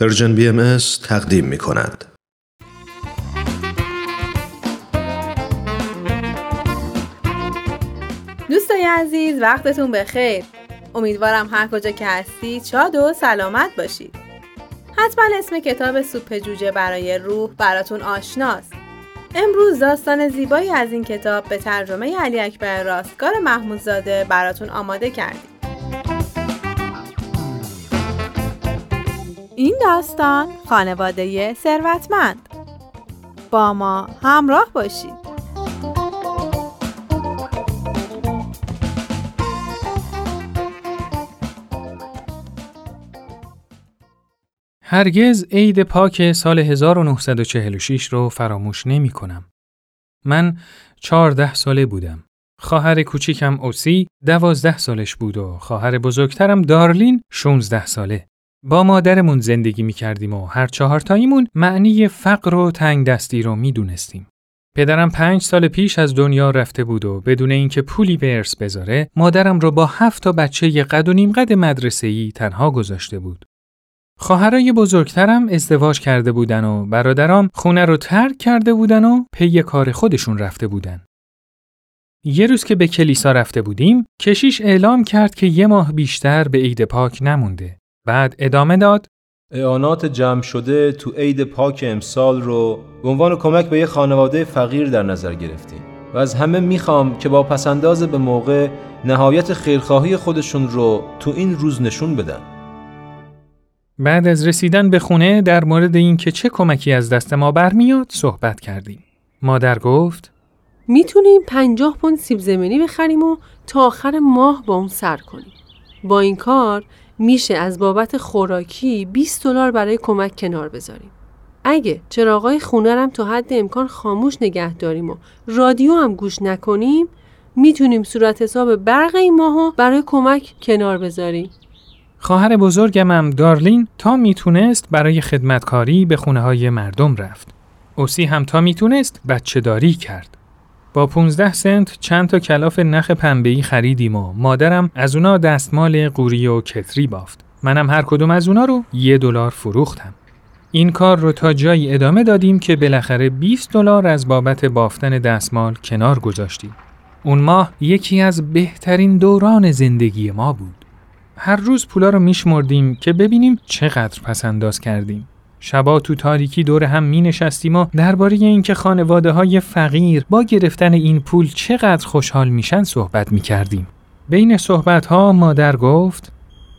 Persian BM تقدیم می کند. دوستای عزیز وقتتون بخیر. امیدوارم هر کجا که هستید شاد و سلامت باشید. حتما اسم کتاب سوپ جوجه برای روح براتون آشناست. امروز داستان زیبایی از این کتاب به ترجمه علی اکبر راستگار محمودزاده براتون آماده کردیم. این داستان خانواده ثروتمند با ما همراه باشید هرگز عید پاک سال 1946 رو فراموش نمی کنم. من چهارده ساله بودم. خواهر کوچیکم اوسی دوازده سالش بود و خواهر بزرگترم دارلین 16 ساله. با مادرمون زندگی می کردیم و هر چهار تاییمون معنی فقر و تنگ دستی رو می دونستیم. پدرم پنج سال پیش از دنیا رفته بود و بدون اینکه پولی به ارث بذاره مادرم رو با هفت تا بچه قد و نیم قد مدرسه‌ای تنها گذاشته بود. خواهرای بزرگترم ازدواج کرده بودن و برادرام خونه رو ترک کرده بودن و پی کار خودشون رفته بودن. یه روز که به کلیسا رفته بودیم، کشیش اعلام کرد که یه ماه بیشتر به عید پاک نمونده. بعد ادامه داد اعانات جمع شده تو عید پاک امسال رو به عنوان کمک به یه خانواده فقیر در نظر گرفتیم و از همه می‌خوام که با پسنداز به موقع نهایت خیرخواهی خودشون رو تو این روز نشون بدن. بعد از رسیدن به خونه در مورد اینکه چه کمکی از دست ما برمیاد صحبت کردیم. مادر گفت می‌تونیم پنجاه پوند سیب زمینی بخریم و تا آخر ماه با اون سر کنیم. با این کار میشه از بابت خوراکی 20 دلار برای کمک کنار بذاریم. اگه چراغای خونه رم تا حد امکان خاموش نگه داریم و رادیو هم گوش نکنیم می‌تونیم صورت حساب برق این ماهو برای کمک کنار بذاریم. خواهر بزرگم هم دارلین تا می‌تونست برای خدمتکاری به خونه های مردم رفت. اوسی هم تا می‌تونست بچه داری کرد. با 15 سنت چند تا کلاف نخ پنبه‌ای خریدیم و مادرم از اونا دستمال قوری و کتری بافت. منم هر کدوم از اونا رو یه دلار فروختم. این کار رو تا جایی ادامه دادیم که بالاخره 20 دلار از بابت بافتن دستمال کنار گذاشتیم. اون ماه یکی از بهترین دوران زندگی ما بود. هر روز پولا رو میشمردیم که ببینیم چقدر پس انداز کردیم. شبا تو تاریکی دور هم می نشستیم و درباره اینکه خانواده های فقیر با گرفتن این پول چقدر خوشحال میشن صحبت می کردیم. بین صحبت ها مادر گفت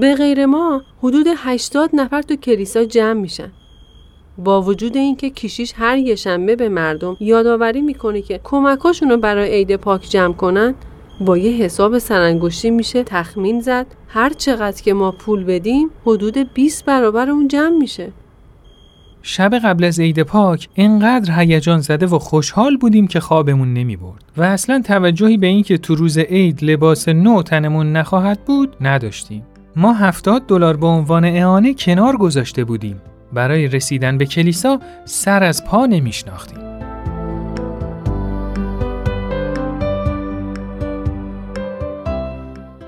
به غیر ما حدود 80 نفر تو کلیسا جمع میشن. با وجود اینکه کشیش هر یه شنبه به مردم یادآوری می‌کنه که کمکاشون رو برای عید پاک جمع کنن با یه حساب سرانگشتی میشه تخمین زد هر چقدر که ما پول بدیم حدود 20 برابر اون جمع میشه شب قبل از عید پاک انقدر هیجان زده و خوشحال بودیم که خوابمون نمی برد و اصلا توجهی به اینکه تو روز عید لباس نو تنمون نخواهد بود نداشتیم. ما 70 دلار به عنوان اعانه کنار گذاشته بودیم. برای رسیدن به کلیسا سر از پا نمیشناختیم.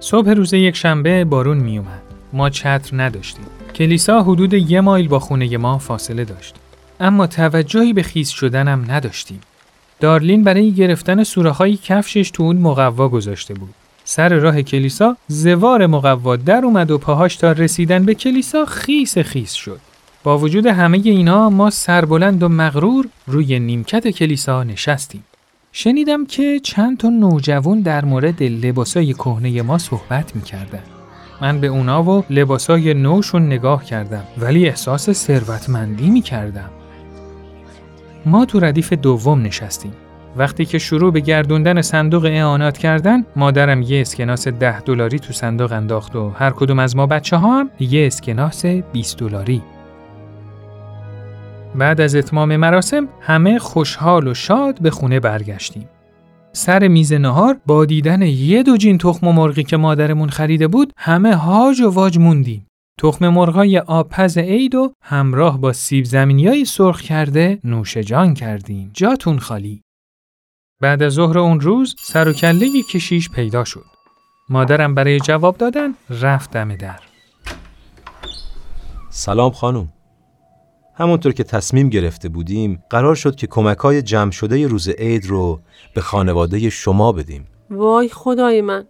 صبح روز یک شنبه بارون می اومد. ما چتر نداشتیم. کلیسا حدود یه مایل با خونه ما فاصله داشت. اما توجهی به خیز شدنم نداشتیم. دارلین برای گرفتن سوراخ‌های کفشش تو اون مقوا گذاشته بود. سر راه کلیسا زوار مقوا در اومد و پاهاش تا رسیدن به کلیسا خیس خیس شد. با وجود همه اینا ما سربلند و مغرور روی نیمکت کلیسا نشستیم. شنیدم که چند تا نوجوان در مورد لباسای کهنه ما صحبت می‌کردن. من به اونا و لباسای نوشون نگاه کردم ولی احساس ثروتمندی می کردم. ما تو ردیف دوم نشستیم. وقتی که شروع به گردوندن صندوق اعانات کردن مادرم یه اسکناس ده دلاری تو صندوق انداخت و هر کدوم از ما بچه ها هم یه اسکناس 20 دلاری. بعد از اتمام مراسم همه خوشحال و شاد به خونه برگشتیم. سر میز نهار با دیدن یه دو جین تخم مرغی که مادرمون خریده بود همه هاج و واج موندیم. تخم مرغای آبپز عید و همراه با سیب زمینیای سرخ کرده نوش جان کردیم. جاتون خالی. بعد از ظهر اون روز سر و کله کشیش پیدا شد. مادرم برای جواب دادن رفت دم در. سلام خانم. همونطور که تصمیم گرفته بودیم قرار شد که کمک های جمع شده روز عید رو به خانواده شما بدیم وای خدای من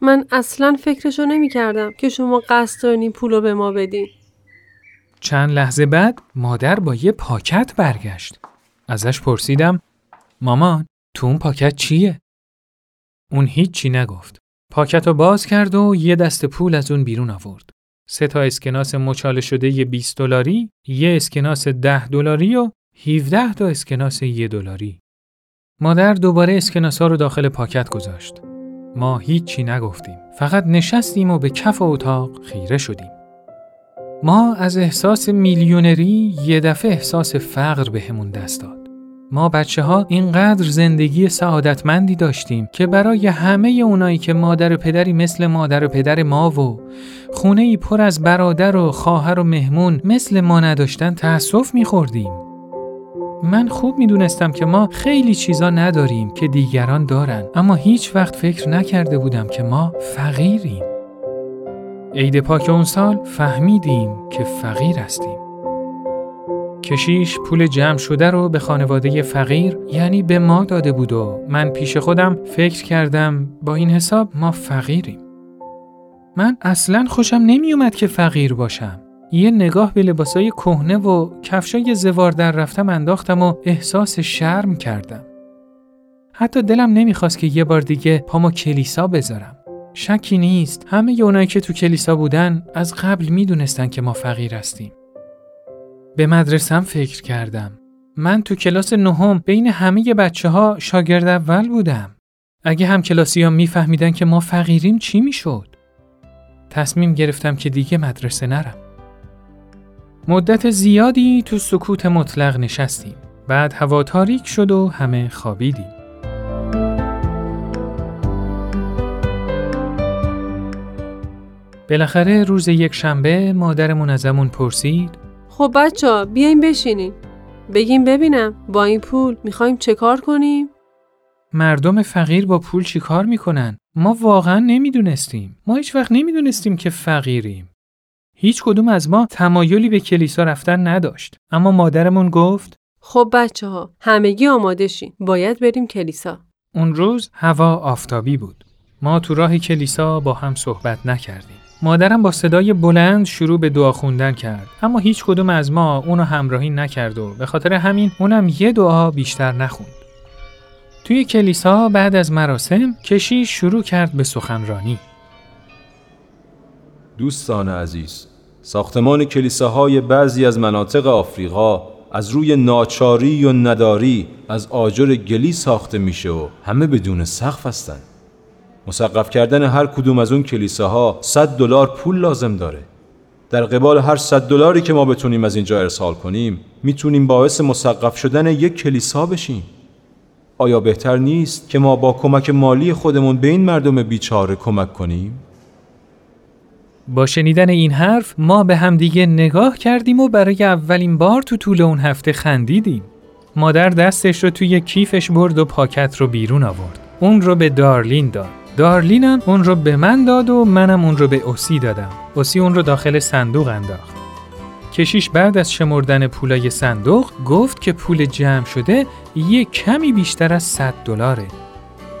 من اصلا فکرشو نمی کردم که شما قصد دارین این پول رو به ما بدین چند لحظه بعد مادر با یه پاکت برگشت. ازش پرسیدم مامان تو اون پاکت چیه؟ اون هیچی نگفت. پاکت رو باز کرد و یه دست پول از اون بیرون آورد. سه تا اسکناس مچاله شده یه 20 دلاری، یه اسکناس 10 دلاری و 17 تا اسکناس یه دلاری. مادر دوباره اسکناسا رو داخل پاکت گذاشت. ما هیچی نگفتیم. فقط نشستیم و به کف اتاق خیره شدیم. ما از احساس میلیونری یه دفعه احساس فقر بهمون دست داد. ما بچه ها اینقدر زندگی سعادتمندی داشتیم که برای همه اونایی که مادر و پدری مثل مادر و پدر ما و خونه ای پر از برادر و خواهر و مهمون مثل ما نداشتن تأسف میخوردیم. من خوب می‌دونستم که ما خیلی چیزا نداریم که دیگران دارن اما هیچ وقت فکر نکرده بودم که ما فقیریم. عید پاک اون سال فهمیدیم که فقیر هستیم. کشیش پول جمع شده رو به خانواده فقیر یعنی به ما داده بود و من پیش خودم فکر کردم با این حساب ما فقیریم. من اصلا خوشم نمی اومد که فقیر باشم. یه نگاه به لباسای کهنه و کفشای زوار در رفتم انداختم و احساس شرم کردم. حتی دلم نمی‌خواست که یه بار دیگه پامو کلیسا بذارم. شکی نیست همه اونایی که تو کلیسا بودن از قبل می‌دونستن که ما فقیر هستیم. به مدرسم فکر کردم. من تو کلاس نهم بین همه بچه ها شاگرد اول بودم. اگه هم کلاسی ها میفهمیدن که ما فقیریم چی می‌شد؟ تصمیم گرفتم که دیگه مدرسه نرم. مدت زیادی تو سکوت مطلق نشستیم. بعد هوا تاریک شد و همه خوابیدیم. بالاخره روز یک شنبه مادرمون ازمون پرسید خب بچه ها بیاین بشینین بگیم ببینم با این پول می‌خوایم چه کار کنیم؟ مردم فقیر با پول چی کار می‌کنن؟ ما واقعا نمی‌دونستیم. ما هیچ وقت نمی‌دونستیم که فقیریم. هیچ کدوم از ما تمایلی به کلیسا رفتن نداشت. اما مادرمون گفت خب بچه ها همگی آماده شین باید بریم کلیسا اون روز هوا آفتابی بود. ما تو راه کلیسا با هم صحبت نکردیم. مادرم با صدای بلند شروع به دعا خوندن کرد اما هیچ کدوم از ما اونو همراهی نکرد و به خاطر همین اونم یه دعا بیشتر نخوند. توی کلیسا بعد از مراسم کشیش شروع کرد به سخنرانی. دوستان عزیز ساختمان کلیساهای بعضی از مناطق آفریقا از روی ناچاری و نداری از آجر گلی ساخته میشه و همه بدون سقف هستند. مسقف کردن هر کدوم از اون کلیساها 100 دلار پول لازم داره. در قبال هر 100 دلاری که ما بتونیم از اینجا ارسال کنیم، می‌تونیم باعث مسقف شدن یک کلیسا بشیم. آیا بهتر نیست که ما با کمک مالی خودمون به این مردم بیچاره کمک کنیم؟ با شنیدن این حرف ما به همدیگه نگاه کردیم و برای اولین بار تو طول اون هفته خندیدیم. مادر دستش رو توی کیفش برد و پاکت رو بیرون آورد. اون رو به دارلین داد. دارلینم اون رو به من داد و منم اون رو به اوسی دادم. اوسی اون رو داخل صندوق انداخت. کشیش بعد از شمردن پولای صندوق گفت که پول جمع شده یه کمی بیشتر از 100 دلاره.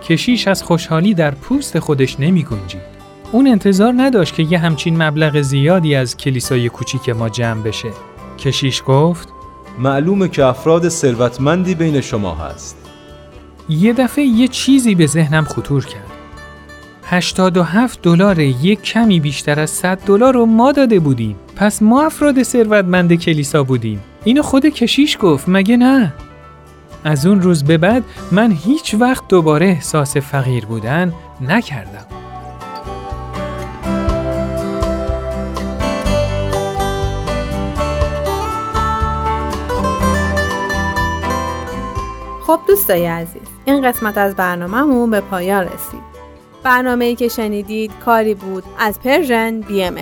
کشیش از خوشحالی در پوست خودش نمی گنجید. اون انتظار نداشت که یه همچین مبلغ زیادی از کلیسای کوچیک ما جمع بشه. کشیش گفت معلومه که افراد ثروتمندی بین شما هست. یه دفعه یه چیزی به ذهنم خطور کرد. 87 دلار یک کمی بیشتر از 100 دلار رو ما داده بودیم. پس ما افراد ثروتمند کلیسا بودیم. اینو خود کشیش گفت مگه نه؟ از اون روز به بعد من هیچ وقت دوباره احساس فقیر بودن نکردم. خب دوستای عزیز این قسمت از برنامهمون به پایان رسید برنامه که شنیدید کاری بود از پرژن بی ام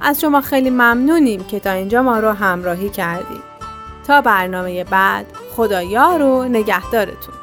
از شما خیلی ممنونیم که تا اینجا ما رو همراهی کردید. تا برنامه بعد خدایا رو نگهدارتون.